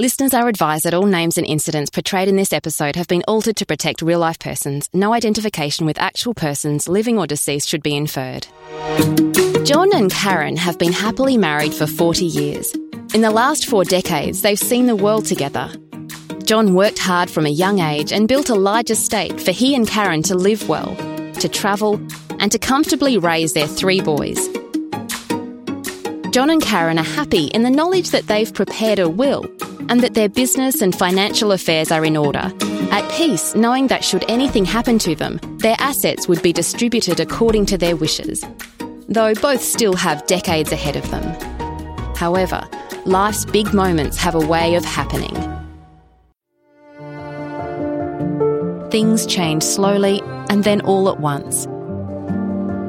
Listeners are advised that all names and incidents portrayed in this episode have been altered to protect real life persons. No identification with actual persons, living or deceased, should be inferred. John and Karen have been happily married for 40 years. In the last four decades, they've seen the world together. John worked hard from a young age and built a large estate for he and Karen to live well, to travel, and to comfortably raise their three boys. John and Karen are happy in the knowledge that they've prepared a will and that their business and financial affairs are in order. At peace, knowing that should anything happen to them, their assets would be distributed according to their wishes, though both still have decades ahead of them. However, life's big moments have a way of happening. Things change slowly and then all at once.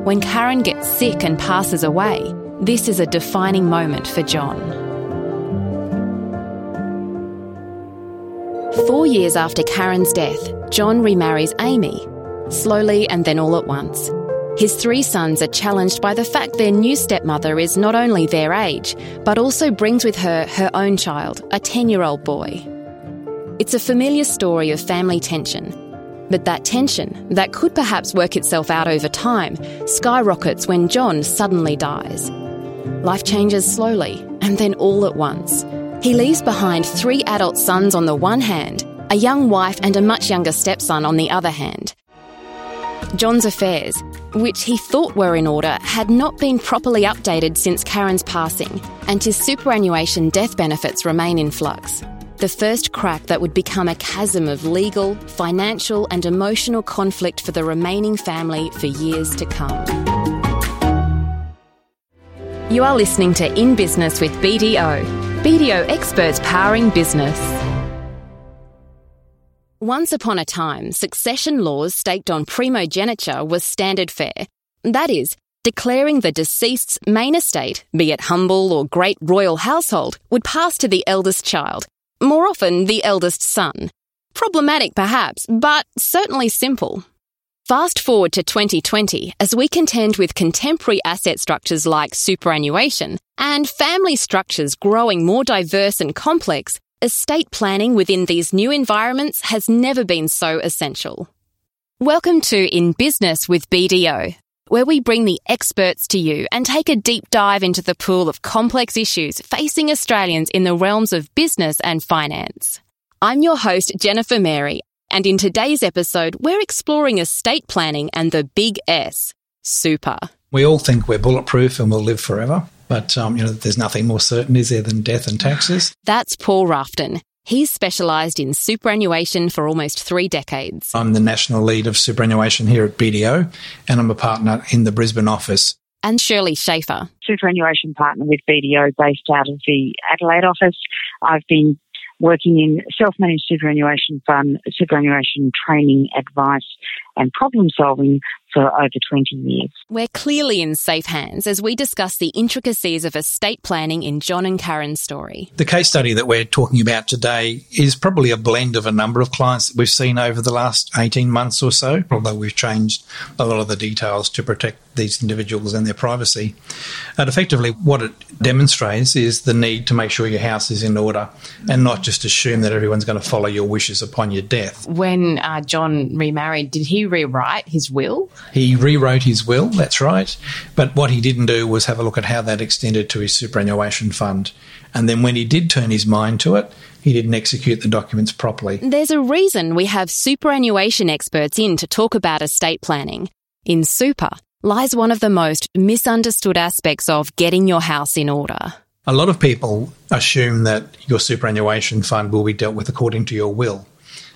When Karen gets sick and passes away, this is a defining moment for John. Four years after Karen's death, John remarries Amy, slowly and then all at once. His three sons are challenged by the fact their new stepmother is not only their age, but also brings with her her own child, a 10 year old boy. It's a familiar story of family tension, but that tension, that could perhaps work itself out over time, skyrockets when John suddenly dies. Life changes slowly and then all at once. He leaves behind three adult sons on the one hand, a young wife and a much younger stepson on the other hand. John's affairs, which he thought were in order, had not been properly updated since Karen's passing, and his superannuation death benefits remain in flux. The first crack that would become a chasm of legal, financial, and emotional conflict for the remaining family for years to come. You are listening to In Business with BDO, BDO experts powering business. Once upon a time, succession laws staked on primogeniture was standard fare. That is, declaring the deceased's main estate, be it humble or great royal household, would pass to the eldest child, more often the eldest son. Problematic perhaps, but certainly simple. Fast forward to 2020 as we contend with contemporary asset structures like superannuation and family structures growing more diverse and complex, estate planning within these new environments has never been so essential. Welcome to In Business with BDO, where we bring the experts to you and take a deep dive into the pool of complex issues facing Australians in the realms of business and finance. I'm your host, Jennifer Mary, and in today's episode, we're exploring estate planning and the big S, super. We all think we're bulletproof and we'll live forever, but um, you know, there's nothing more certain, is there, than death and taxes? That's Paul Rafton. He's specialised in superannuation for almost three decades. I'm the national lead of superannuation here at BDO, and I'm a partner in the Brisbane office. And Shirley Schaefer. Superannuation partner with BDO based out of the Adelaide office. I've been working in self-managed superannuation fund, superannuation training, advice and problem solving for over 20 years. We're clearly in safe hands as we discuss the intricacies of estate planning in John and Karen's story. The case study that we're talking about today is probably a blend of a number of clients that we've seen over the last 18 months or so, although we've changed a lot of the details to protect these individuals and their privacy. And effectively, what it demonstrates is the need to make sure your house is in order and not just assume that everyone's going to follow your wishes upon your death. When uh, John remarried, did he rewrite his will? He rewrote his will, that's right. But what he didn't do was have a look at how that extended to his superannuation fund. And then when he did turn his mind to it, he didn't execute the documents properly. There's a reason we have superannuation experts in to talk about estate planning. In super lies one of the most misunderstood aspects of getting your house in order. A lot of people assume that your superannuation fund will be dealt with according to your will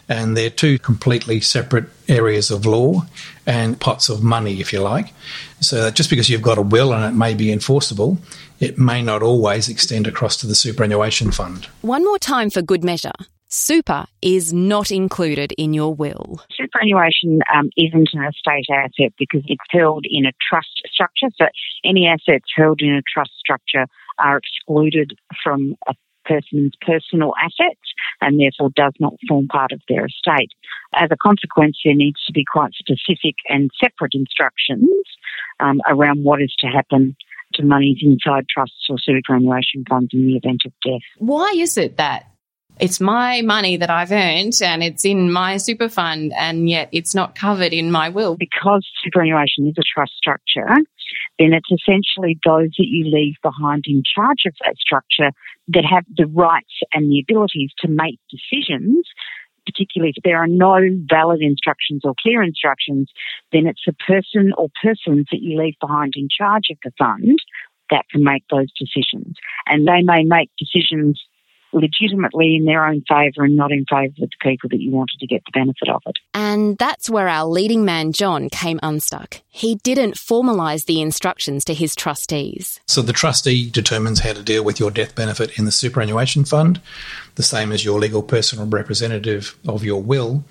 and they're two completely separate areas of law and pots of money, if you like. So just because you've got a will and it may be enforceable, it may not always extend across to the superannuation fund. One more time for good measure. Super is not included in your will. Superannuation um, isn't an estate asset because it's held in a trust structure. So any assets held in a trust structure are excluded from a person's personal assets and therefore does not form part of their estate. As a consequence, there needs to be quite specific and separate instructions um, around what is to happen to monies inside trusts or superannuation funds in the event of death. Why is it that it's my money that I've earned and it's in my super fund and yet it's not covered in my will. Because superannuation is a trust structure, then it's essentially those that you leave behind in charge of that structure that have the rights and the abilities to make decisions particularly if there are no valid instructions or clear instructions, then it's the person or persons that you leave behind in charge of the fund that can make those decisions. And they may make decisions legitimately in their own favour and not in favour of the people that you wanted to get the benefit of it. And that's where our leading man, John, came unstuck. He didn't formalise the instructions to his trustees. So the trustee determines how to deal with your death benefit in the superannuation fund, the same as your legal personal representative of your will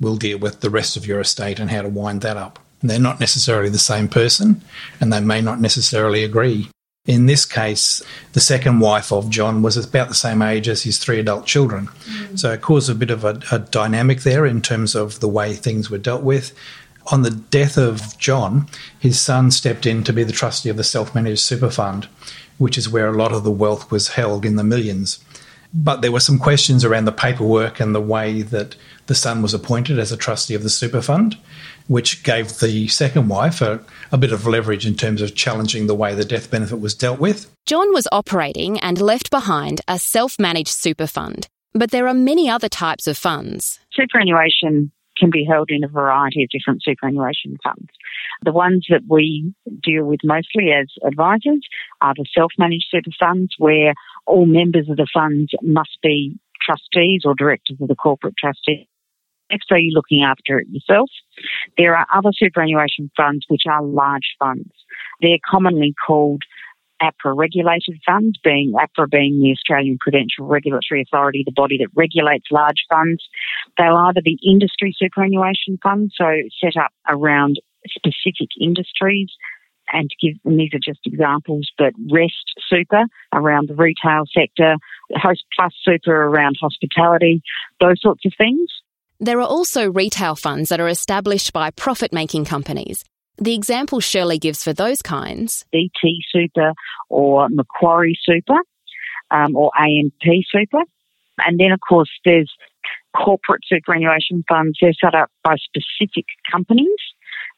will deal with the rest of your estate and how to wind that up. They're not necessarily the same person and they may not necessarily agree in this case, the second wife of John was about the same age as his three adult children. Mm. So it caused a bit of a, a dynamic there in terms of the way things were dealt with. On the death of John, his son stepped in to be the trustee of the self managed super fund, which is where a lot of the wealth was held in the millions. But there were some questions around the paperwork and the way that the son was appointed as a trustee of the super fund which gave the second wife a, a, bit of leverage in terms of challenging the way the death benefit was dealt with. John was operating and left behind a self managed super fund, but there are many other types of funds. Superannuation can be held in a variety of different superannuation funds. The ones that we deal with mostly as advisors are the self managed super funds, where all members of the funds must be trustees or directors of the corporate trustee so you're looking after it yourself. There are other superannuation funds which are large funds. They're commonly called APRA regulated funds, being APRA being the Australian Prudential Regulatory Authority, the body that regulates large funds. They'll either be industry superannuation funds, so set up around specific industries. And to give, and these are just examples, but Rest Super around the retail sector, Host Plus Super around hospitality, those sorts of things. There are also retail funds that are established by profit making companies. The example Shirley gives for those kinds BT Super or Macquarie Super um, or AMP Super. And then, of course, there's corporate superannuation funds. They're set up by specific companies.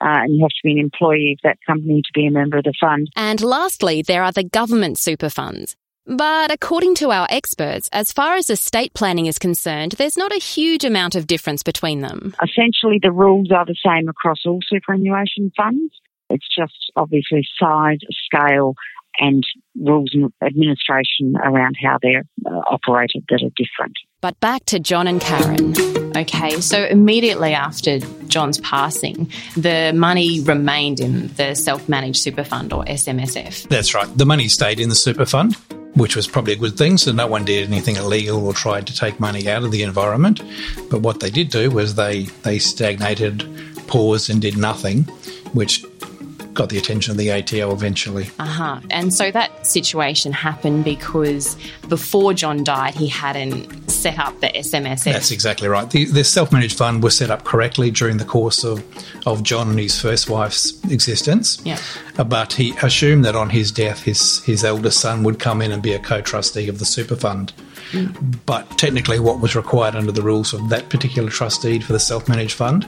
Uh, and you have to be an employee of that company to be a member of the fund. And lastly, there are the government super funds. But according to our experts, as far as estate planning is concerned, there's not a huge amount of difference between them. Essentially, the rules are the same across all superannuation funds. It's just obviously size, scale, and rules and administration around how they're uh, operated that are different. But back to John and Karen. Okay, so immediately after John's passing, the money remained in the self managed super fund or SMSF. That's right. The money stayed in the super fund which was probably a good thing. So no one did anything illegal or tried to take money out of the environment. But what they did do was they, they stagnated, paused, and did nothing, which got the attention of the ATO eventually. Uh huh. And so that situation happened because before John died, he hadn't set up the SMSF. That's exactly right. The, the self managed fund was set up correctly during the course of, of John and his first wife's existence. Yeah. Uh, but he assumed that on his death, his, his eldest son would come in and be a co trustee of the super fund. Mm. But technically, what was required under the rules of that particular trustee for the self managed fund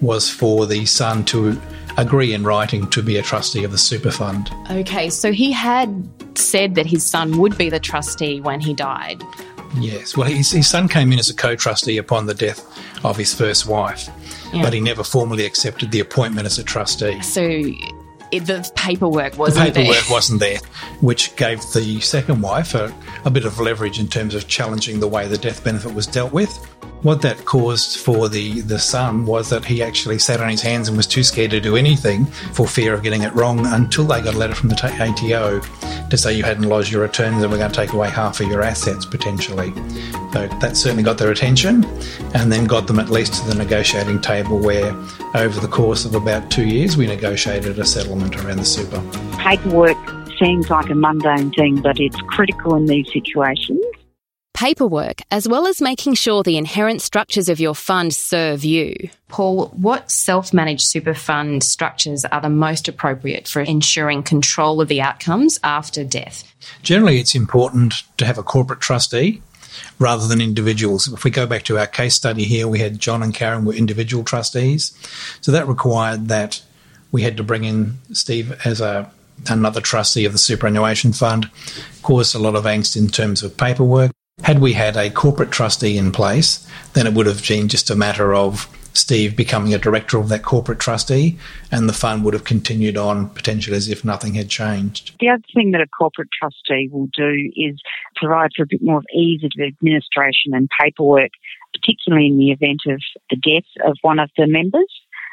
was for the son to agree in writing to be a trustee of the super fund. Okay, so he had said that his son would be the trustee when he died. Yes, well, his, his son came in as a co trustee upon the death of his first wife, yeah. but he never formally accepted the appointment as a trustee. So it, the paperwork wasn't the paperwork there. wasn't there, which gave the second wife a, a bit of leverage in terms of challenging the way the death benefit was dealt with. What that caused for the, the son was that he actually sat on his hands and was too scared to do anything for fear of getting it wrong until they got a letter from the ATO to say you hadn't lodged your returns and we're going to take away half of your assets potentially. So that certainly got their attention and then got them at least to the negotiating table where over the course of about two years we negotiated a settlement around the super. Paperwork seems like a mundane thing, but it's critical in these situations paperwork, as well as making sure the inherent structures of your fund serve you. Paul, what self managed super fund structures are the most appropriate for ensuring control of the outcomes after death? Generally, it's important to have a corporate trustee rather than individuals. If we go back to our case study here, we had John and Karen were individual trustees. So that required that we had to bring in Steve as a another trustee of the superannuation fund, caused a lot of angst in terms of paperwork. Had we had a corporate trustee in place, then it would have been just a matter of Steve becoming a director of that corporate trustee, and the fund would have continued on potentially as if nothing had changed. The other thing that a corporate trustee will do is provide for a bit more of ease of administration and paperwork, particularly in the event of the death of one of the members,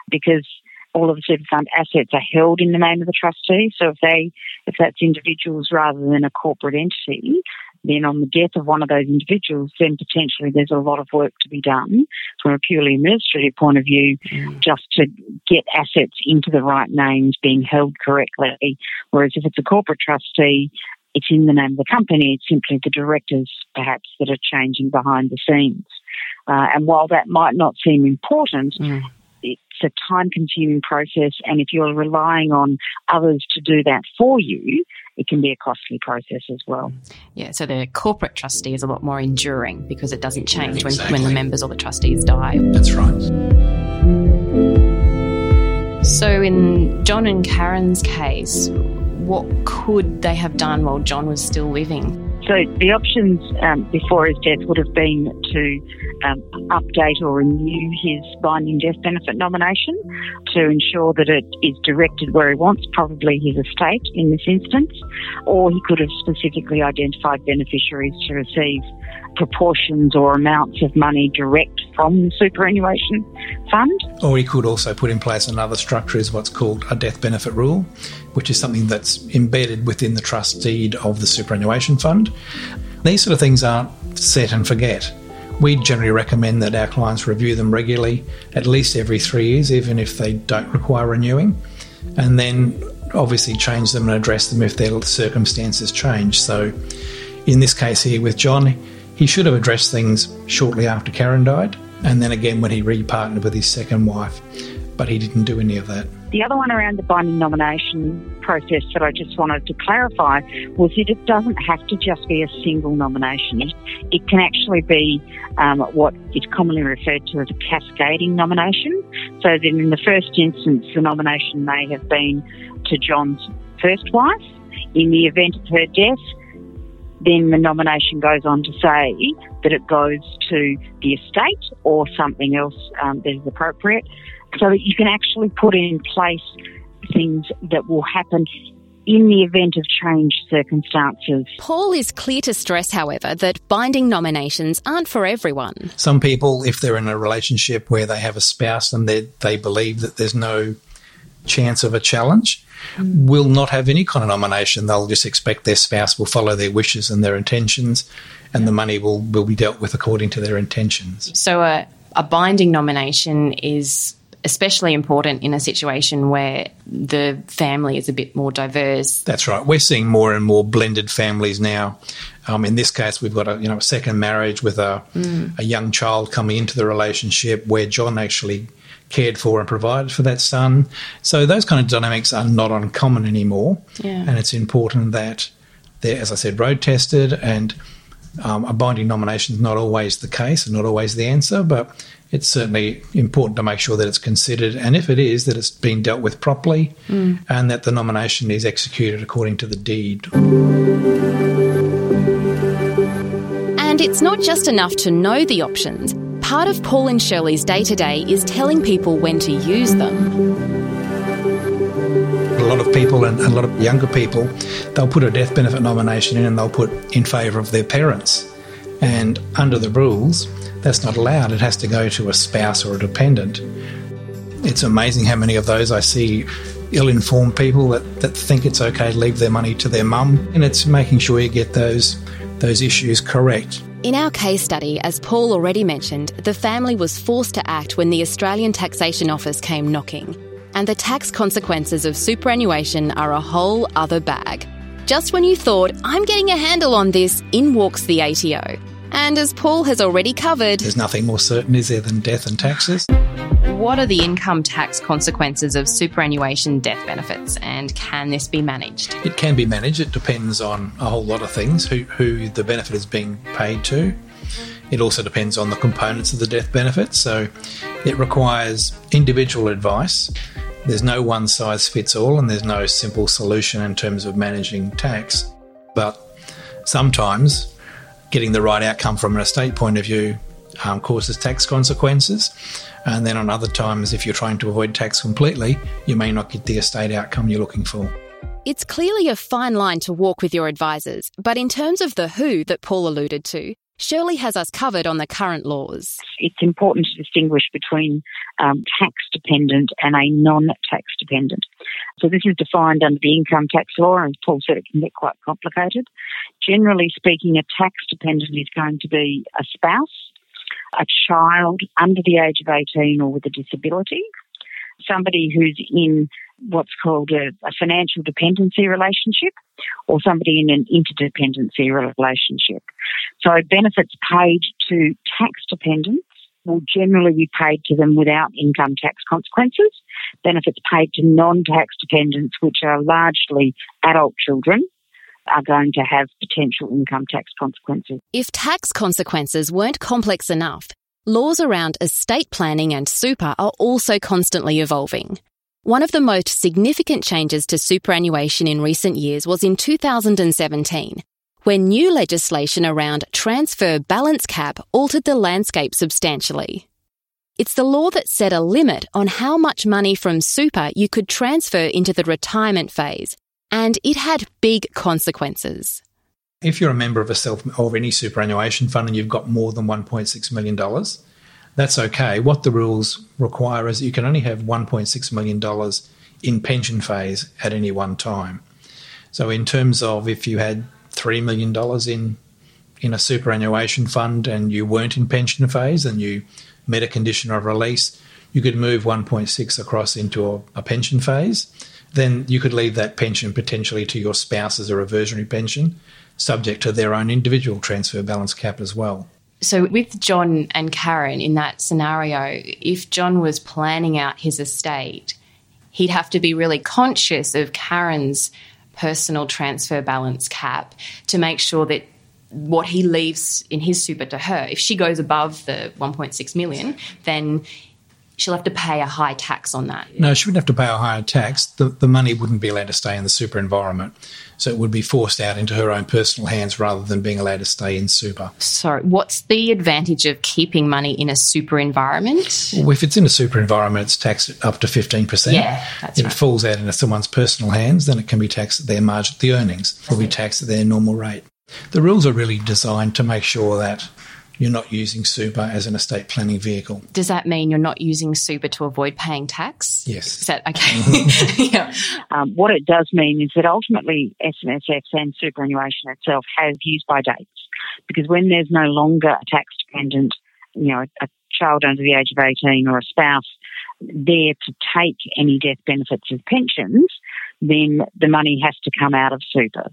because all of the super fund assets are held in the name of the trustee. So if they, if that's individuals rather than a corporate entity, then on the death of one of those individuals, then potentially there's a lot of work to be done from a purely administrative point of view, mm. just to get assets into the right names being held correctly. Whereas if it's a corporate trustee, it's in the name of the company. It's simply the directors, perhaps, that are changing behind the scenes. Uh, and while that might not seem important, mm it's a time consuming process, and if you're relying on others to do that for you, it can be a costly process as well. Yeah, so the corporate trustee is a lot more enduring because it doesn't change exactly. when, when the members or the trustees die. That's right. So, in John and Karen's case, what could they have done while John was still living? So the options um, before his death would have been to um, update or renew his binding death benefit nomination to ensure that it is directed where he wants, probably his estate in this instance, or he could have specifically identified beneficiaries to receive proportions or amounts of money direct from the superannuation fund. Or he could also put in place another structure, is what's called a death benefit rule, which is something that's embedded within the trust deed of the superannuation fund. These sort of things aren't set and forget. We generally recommend that our clients review them regularly, at least every three years, even if they don't require renewing, and then obviously change them and address them if their circumstances change. So, in this case here with John, he should have addressed things shortly after Karen died, and then again when he repartnered with his second wife, but he didn't do any of that. The other one around the binding nomination process that I just wanted to clarify was that it doesn't have to just be a single nomination. It, can actually be um, what is commonly referred to as a cascading nomination. So that in the first instance, the nomination may have been to John's first wife. In the event of her death, then the nomination goes on to say that it goes to the estate or something else um, that is appropriate, so that you can actually put in place things that will happen in the event of changed circumstances. Paul is clear to stress, however, that binding nominations aren't for everyone. Some people, if they're in a relationship where they have a spouse and they, they believe that there's no chance of a challenge, will not have any kind of nomination. They'll just expect their spouse will follow their wishes and their intentions, and the money will, will be dealt with according to their intentions. So, a, a binding nomination is especially important in a situation where the family is a bit more diverse. That's right. We're seeing more and more blended families now. Um, in this case, we've got a you know a second marriage with a mm. a young child coming into the relationship where John actually cared for and provided for that son. So those kind of dynamics are not uncommon anymore. Yeah. And it's important that they're, as I said, road tested and um, a binding nomination is not always the case and not always the answer, but it's certainly important to make sure that it's considered, and if it is, that it's been dealt with properly mm. and that the nomination is executed according to the deed. And it's not just enough to know the options. Part of Paul and Shirley's day to day is telling people when to use them. A lot of people and a lot of younger people, they'll put a death benefit nomination in and they'll put in favour of their parents. And under the rules, that's not allowed. It has to go to a spouse or a dependent. It's amazing how many of those I see ill informed people that, that think it's okay to leave their money to their mum. And it's making sure you get those those issues correct. In our case study, as Paul already mentioned, the family was forced to act when the Australian Taxation Office came knocking. And the tax consequences of superannuation are a whole other bag. Just when you thought, I'm getting a handle on this, in walks the ATO. And as Paul has already covered, there's nothing more certain, is there, than death and taxes? What are the income tax consequences of superannuation death benefits, and can this be managed? It can be managed. It depends on a whole lot of things who, who the benefit is being paid to. It also depends on the components of the death benefit. So it requires individual advice. There's no one size fits all, and there's no simple solution in terms of managing tax. But sometimes getting the right outcome from an estate point of view um, causes tax consequences. And then on other times, if you're trying to avoid tax completely, you may not get the estate outcome you're looking for. It's clearly a fine line to walk with your advisors, but in terms of the who that Paul alluded to, Shirley has us covered on the current laws. It's important to distinguish between um, tax dependent and a non tax dependent. So this is defined under the income tax law, and Paul said it can get quite complicated. Generally speaking, a tax dependent is going to be a spouse, a child under the age of 18 or with a disability, somebody who's in what's called a, a, financial dependency relationship or somebody in an interdependency relationship. So benefits paid to tax dependents will generally be paid to them without income tax consequences. Benefits paid to non-tax dependents, which are largely adult children, are going to have potential income tax consequences. If tax consequences weren't complex enough, laws around estate planning and super are also constantly evolving. One of the most significant changes to superannuation in recent years was in 2017, when new legislation around transfer balance cap altered the landscape substantially. It's the law that set a limit on how much money from super you could transfer into the retirement phase, and it had big consequences. If you're a member of a self of any superannuation fund and you've got more than $1.6 million, that's okay. What the rules require is you can only have $1.6 million in pension phase at any one time. So, in terms of if you had $3 million in, in a superannuation fund and you weren't in pension phase and you met a condition of release, you could move 1.6 across into a, a pension phase. Then you could leave that pension potentially to your spouse as a reversionary pension, subject to their own individual transfer balance cap as well. So, with John and Karen in that scenario, if John was planning out his estate, he'd have to be really conscious of Karen's personal transfer balance cap to make sure that what he leaves in his super to her, if she goes above the 1.6 million, then she'll have to pay a high tax on that. No, she wouldn't have to pay a higher tax. The, the money wouldn't be allowed to stay in the super environment. So it would be forced out into her own personal hands rather than being allowed to stay in super. Sorry, what's the advantage of keeping money in a super environment? Well, if it's in a super environment, it's taxed up to 15%. Yeah, that's if right. it falls out into someone's personal hands, then it can be taxed at their margin, the earnings will be taxed at their normal rate. The rules are really designed to make sure that you're not using super as an estate planning vehicle. Does that mean you're not using super to avoid paying tax? Yes. Is that okay? yeah. Um, what it does mean is that ultimately SMSF and superannuation itself has use by dates because when there's no longer a tax dependent, you know, a, a child under the age of 18 or a spouse there to take any death benefits as pensions, then the money has to come out of super.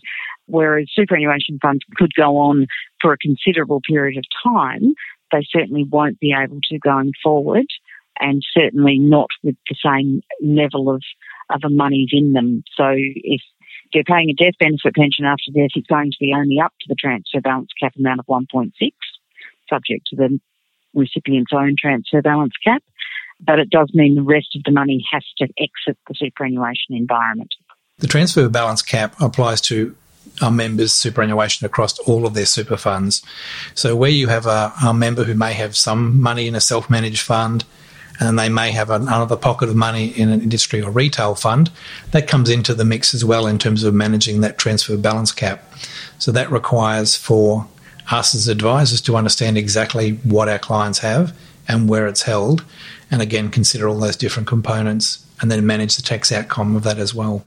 Whereas superannuation funds could go on for a considerable period of time, they certainly won't be able to going forward and certainly not with the same level of, of a monies in them. So if you're paying a death benefit pension after death, it's going to be only up to the transfer balance cap amount of 1.6, subject to the recipient's own transfer balance cap. But it does mean the rest of the money has to exit the superannuation environment. The transfer balance cap applies to our members' superannuation across all of their super funds. So, where you have a, a member who may have some money in a self managed fund and they may have another pocket of money in an industry or retail fund, that comes into the mix as well in terms of managing that transfer balance cap. So, that requires for us as advisors to understand exactly what our clients have and where it's held, and again, consider all those different components and then manage the tax outcome of that as well.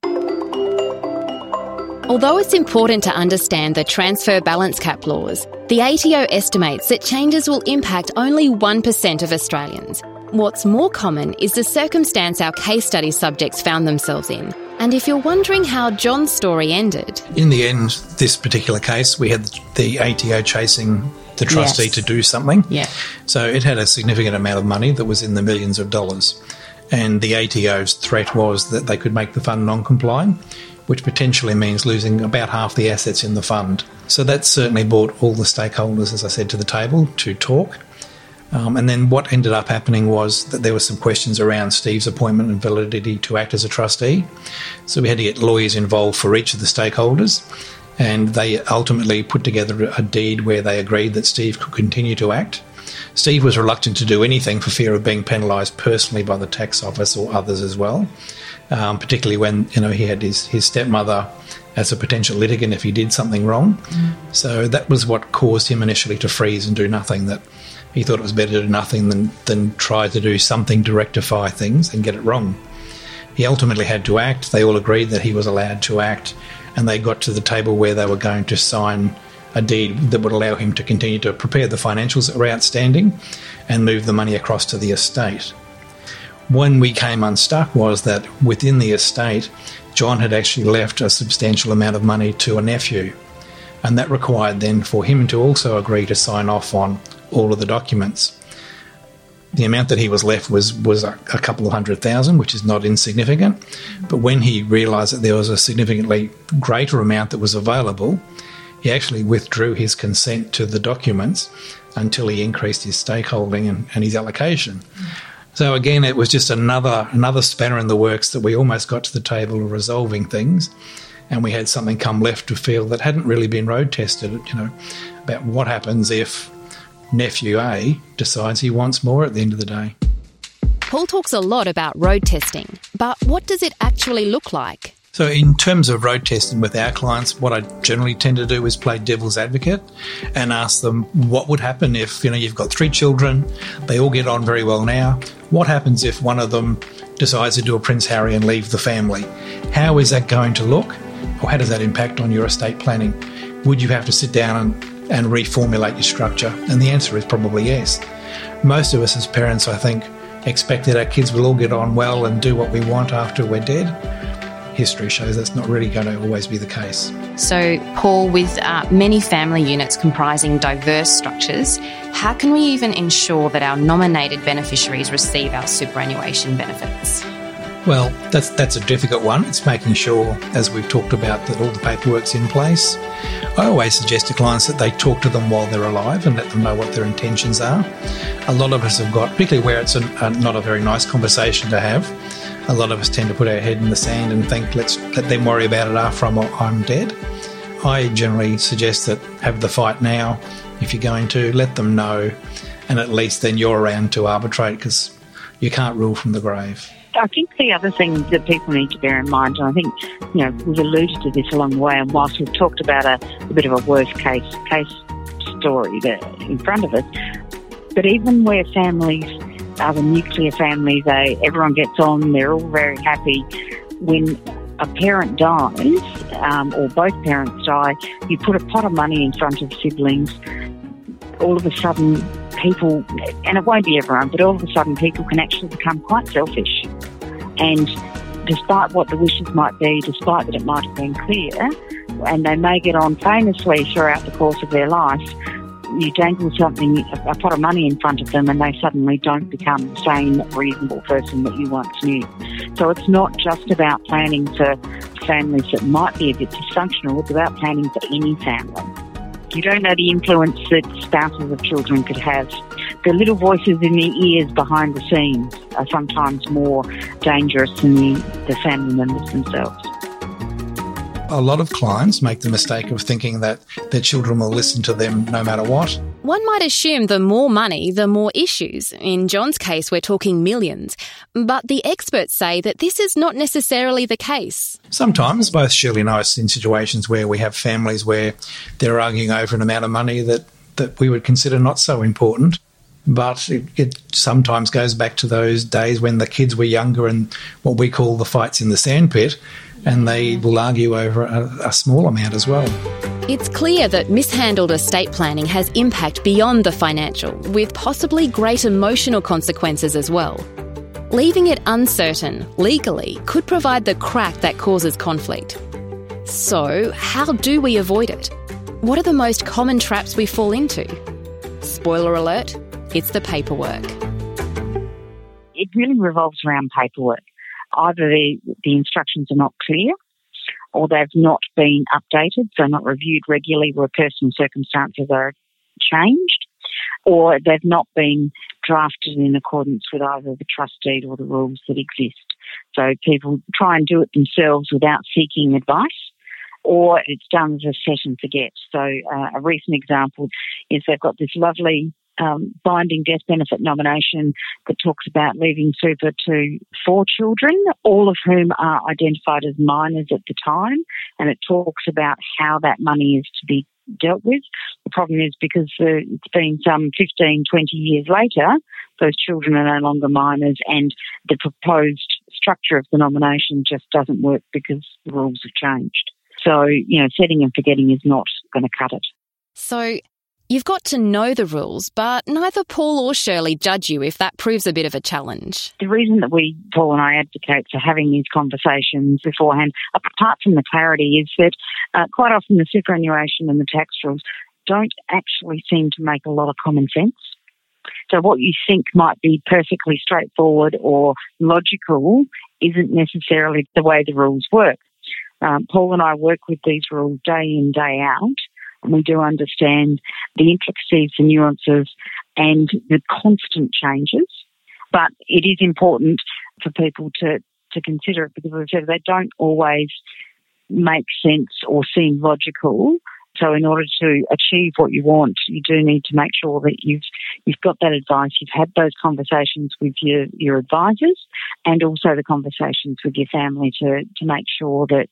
Although it's important to understand the transfer balance cap laws, the ATO estimates that changes will impact only 1% of Australians. What's more common is the circumstance our case study subjects found themselves in. And if you're wondering how John's story ended, In the end, this particular case, we had the ATO chasing the trustee Yes. to do something. Yeah. So it had a significant amount of money that was in the millions of dollars. And the ATO's threat was that they could make the fund non compliant, which potentially means losing about half the assets in the fund. So that certainly brought all the stakeholders, as I said, to the table to talk. Um, and then what ended up happening was that there were some questions around Steve's appointment and validity to act as a trustee. So we had to get lawyers involved for each of the stakeholders, and they ultimately put together a deed where they agreed that Steve could continue to act. Steve was reluctant to do anything for fear of being penalised personally by the tax office or others as well, um, particularly when you know he had his, his stepmother as a potential litigant if he did something wrong. Mm. So that was what caused him initially to freeze and do nothing. That he thought it was better to do nothing than, than try to do something to rectify things and get it wrong. He ultimately had to act. They all agreed that he was allowed to act, and they got to the table where they were going to sign a deed that would allow him to continue to prepare the financials that were outstanding and move the money across to the estate. When we came unstuck was that within the estate, John had actually left a substantial amount of money to a nephew, and that required then for him to also agree to sign off on all of the documents. The amount that he was left was was a, a couple of hundred thousand, which is not insignificant. But when he realised that there was a significantly greater amount that was available, he actually withdrew his consent to the documents until he increased his stakeholding and, and his allocation. So again, it was just another another spanner in the works that we almost got to the table of resolving things, and we had something come left to field that hadn't really been road tested. You know, about what happens if nephew A decides he wants more at the end of the day. Paul talks a lot about road testing, but what does it actually look like? So, in terms of road testing with our clients, what I generally tend to do is play devil's advocate and ask them what would happen if you know you've got three children, they all get on very well now. What happens if one of them decides to do a Prince Harry and leave the family? How is that going to look, or how does that impact on your estate planning? Would you have to sit down and and reformulate your structure? And the answer is probably yes. Most of us as parents, I think, expect that our kids will all get on well and do what we want after we're dead. History shows that's not really going to always be the case. So, Paul, with uh, many family units comprising diverse structures, how can we even ensure that our nominated beneficiaries receive our superannuation benefits? Well, that's that's a difficult one. It's making sure, as we've talked about, that all the paperwork's in place. I always suggest to clients that they talk to them while they're alive and let them know what their intentions are. A lot of us have got, particularly where it's a, a, not a very nice conversation to have. A lot of us tend to put our head in the sand and think, let's let them worry about it after I'm, I'm dead. I generally suggest that have the fight now. If you're going to, let them know, and at least then you're around to arbitrate because you can't rule from the grave. I think the other thing that people need to bear in mind, and I think you know we've alluded to this along the way, and whilst we've talked about a, a bit of a worst case case story that in front of us, but even where families the nuclear family, they everyone gets on, they're all very happy. When a parent dies, um, or both parents die, you put a pot of money in front of siblings. All of a sudden, people, and it won't be everyone, but all of a sudden people can actually become quite selfish. And despite what the wishes might be, despite that it might have been clear, and they may get on famously throughout the course of their life, you dangle something, a pot of money in front of them, and they suddenly don't become the same reasonable person that you once knew. So it's not just about planning for families that might be a bit dysfunctional, it's about planning for any family. You don't know the influence that spouses of children could have. The little voices in the ears behind the scenes are sometimes more dangerous than the, the family members themselves. A lot of clients make the mistake of thinking that their children will listen to them no matter what. One might assume the more money, the more issues. In John's case, we're talking millions. But the experts say that this is not necessarily the case. Sometimes, both Shirley and I are in situations where we have families where they're arguing over an amount of money that, that we would consider not so important. But it, it sometimes goes back to those days when the kids were younger and what we call the fights in the sandpit and they will argue over a, a small amount as well. It's clear that mishandled estate planning has impact beyond the financial, with possibly great emotional consequences as well. Leaving it uncertain legally could provide the crack that causes conflict. So, how do we avoid it? What are the most common traps we fall into? Spoiler alert, it's the paperwork. It really revolves around paperwork either the, the instructions are not clear or they've not been updated, so not reviewed regularly where personal circumstances are changed, or they've not been drafted in accordance with either the trust deed or the rules that exist. So people try and do it themselves without seeking advice or it's done as a set and forget. So uh, a recent example is they've got this lovely um, binding death benefit nomination that talks about leaving super to four children, all of whom are identified as minors at the time, and it talks about how that money is to be dealt with. The problem is because uh, it's been some 15, 20 years later, those children are no longer minors, and the proposed structure of the nomination just doesn't work because the rules have changed. So, you know, setting and forgetting is not going to cut it. So, you've got to know the rules, but neither Paul or Shirley judge you if that proves a bit of a challenge. The reason that we, Paul and I, advocate for having these conversations beforehand, apart from the clarity, is that uh, quite often the superannuation and the tax rules don't actually seem to make a lot of common sense. So what you think might be perfectly straightforward or logical isn't necessarily the way the rules work. Um, Paul and I work with these rules day in, day out, we do understand the intricacies, the nuances, and the constant changes. But it is important for people to, to consider it because, as I said, they don't always make sense or seem logical. So in order to achieve what you want, you do need to make sure that you've you've got that advice, you've had those conversations with your, your advisors and also the conversations with your family to, to make sure that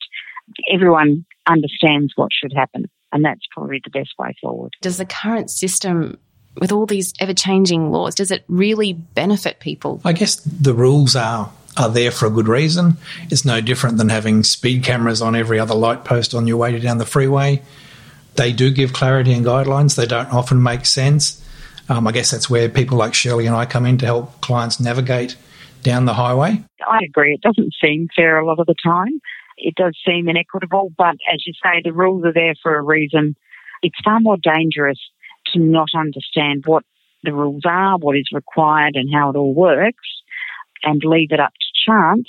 everyone understands what should happen. And that's probably the best way forward. Does the current system with all these ever changing laws, does it really benefit people? I guess the rules are are there for a good reason. It's no different than having speed cameras on every other light post on your way down the freeway they do give clarity and guidelines. They don't often make sense. Um, I guess that's where people like Shirley and I come in to help clients navigate down the highway. I agree. It doesn't seem fair a lot of the time. It does seem inequitable, but as you say, the rules are there for a reason. It's far more dangerous to not understand what the rules are, what is required, and how it all works, and leave it up to chance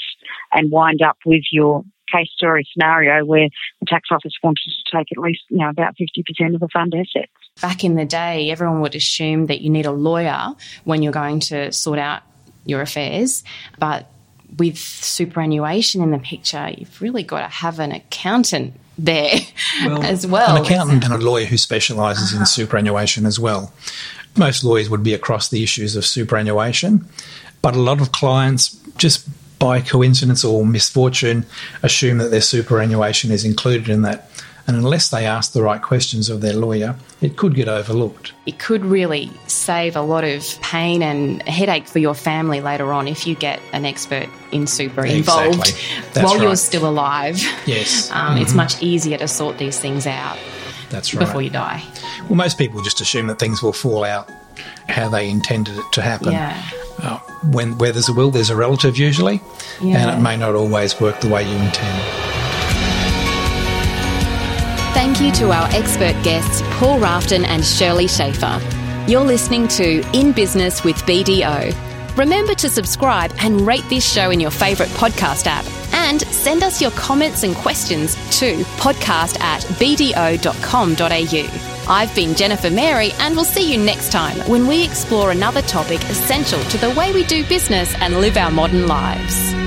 and wind up with your case story scenario where the tax office wanted to take at least you know about 50% of the fund assets. Back in the day, everyone would assume that you need a lawyer when you're going to sort out your affairs, but with superannuation in the picture, you've really got to have an accountant there well, as well. An accountant and a lawyer who specialises uh-huh. in superannuation as well. Most lawyers would be across the issues of superannuation, but a lot of clients just by coincidence or misfortune, assume that their superannuation is included in that. And unless they ask the right questions of their lawyer, it could get overlooked. It could really save a lot of pain and headache for your family later on if you get an expert in super involved exactly. while right. you're still alive. Yes. Um, mm-hmm. It's much easier to sort these things out. That's right. Before you die. Well, most people just assume that things will fall out how they intended it to happen. Yeah. Uh, when where there's a will, there's a relative usually, yeah. and it may not always work the way you intend. Thank you to our expert guests, Paul Rafton and Shirley Schaefer. You're listening to In Business with BDO. Remember to subscribe and rate this show in your favourite podcast app. And send us your comments and questions to podcast at bdo.com.au. I've been Jennifer Mary, and we'll see you next time when we explore another topic essential to the way we do business and live our modern lives.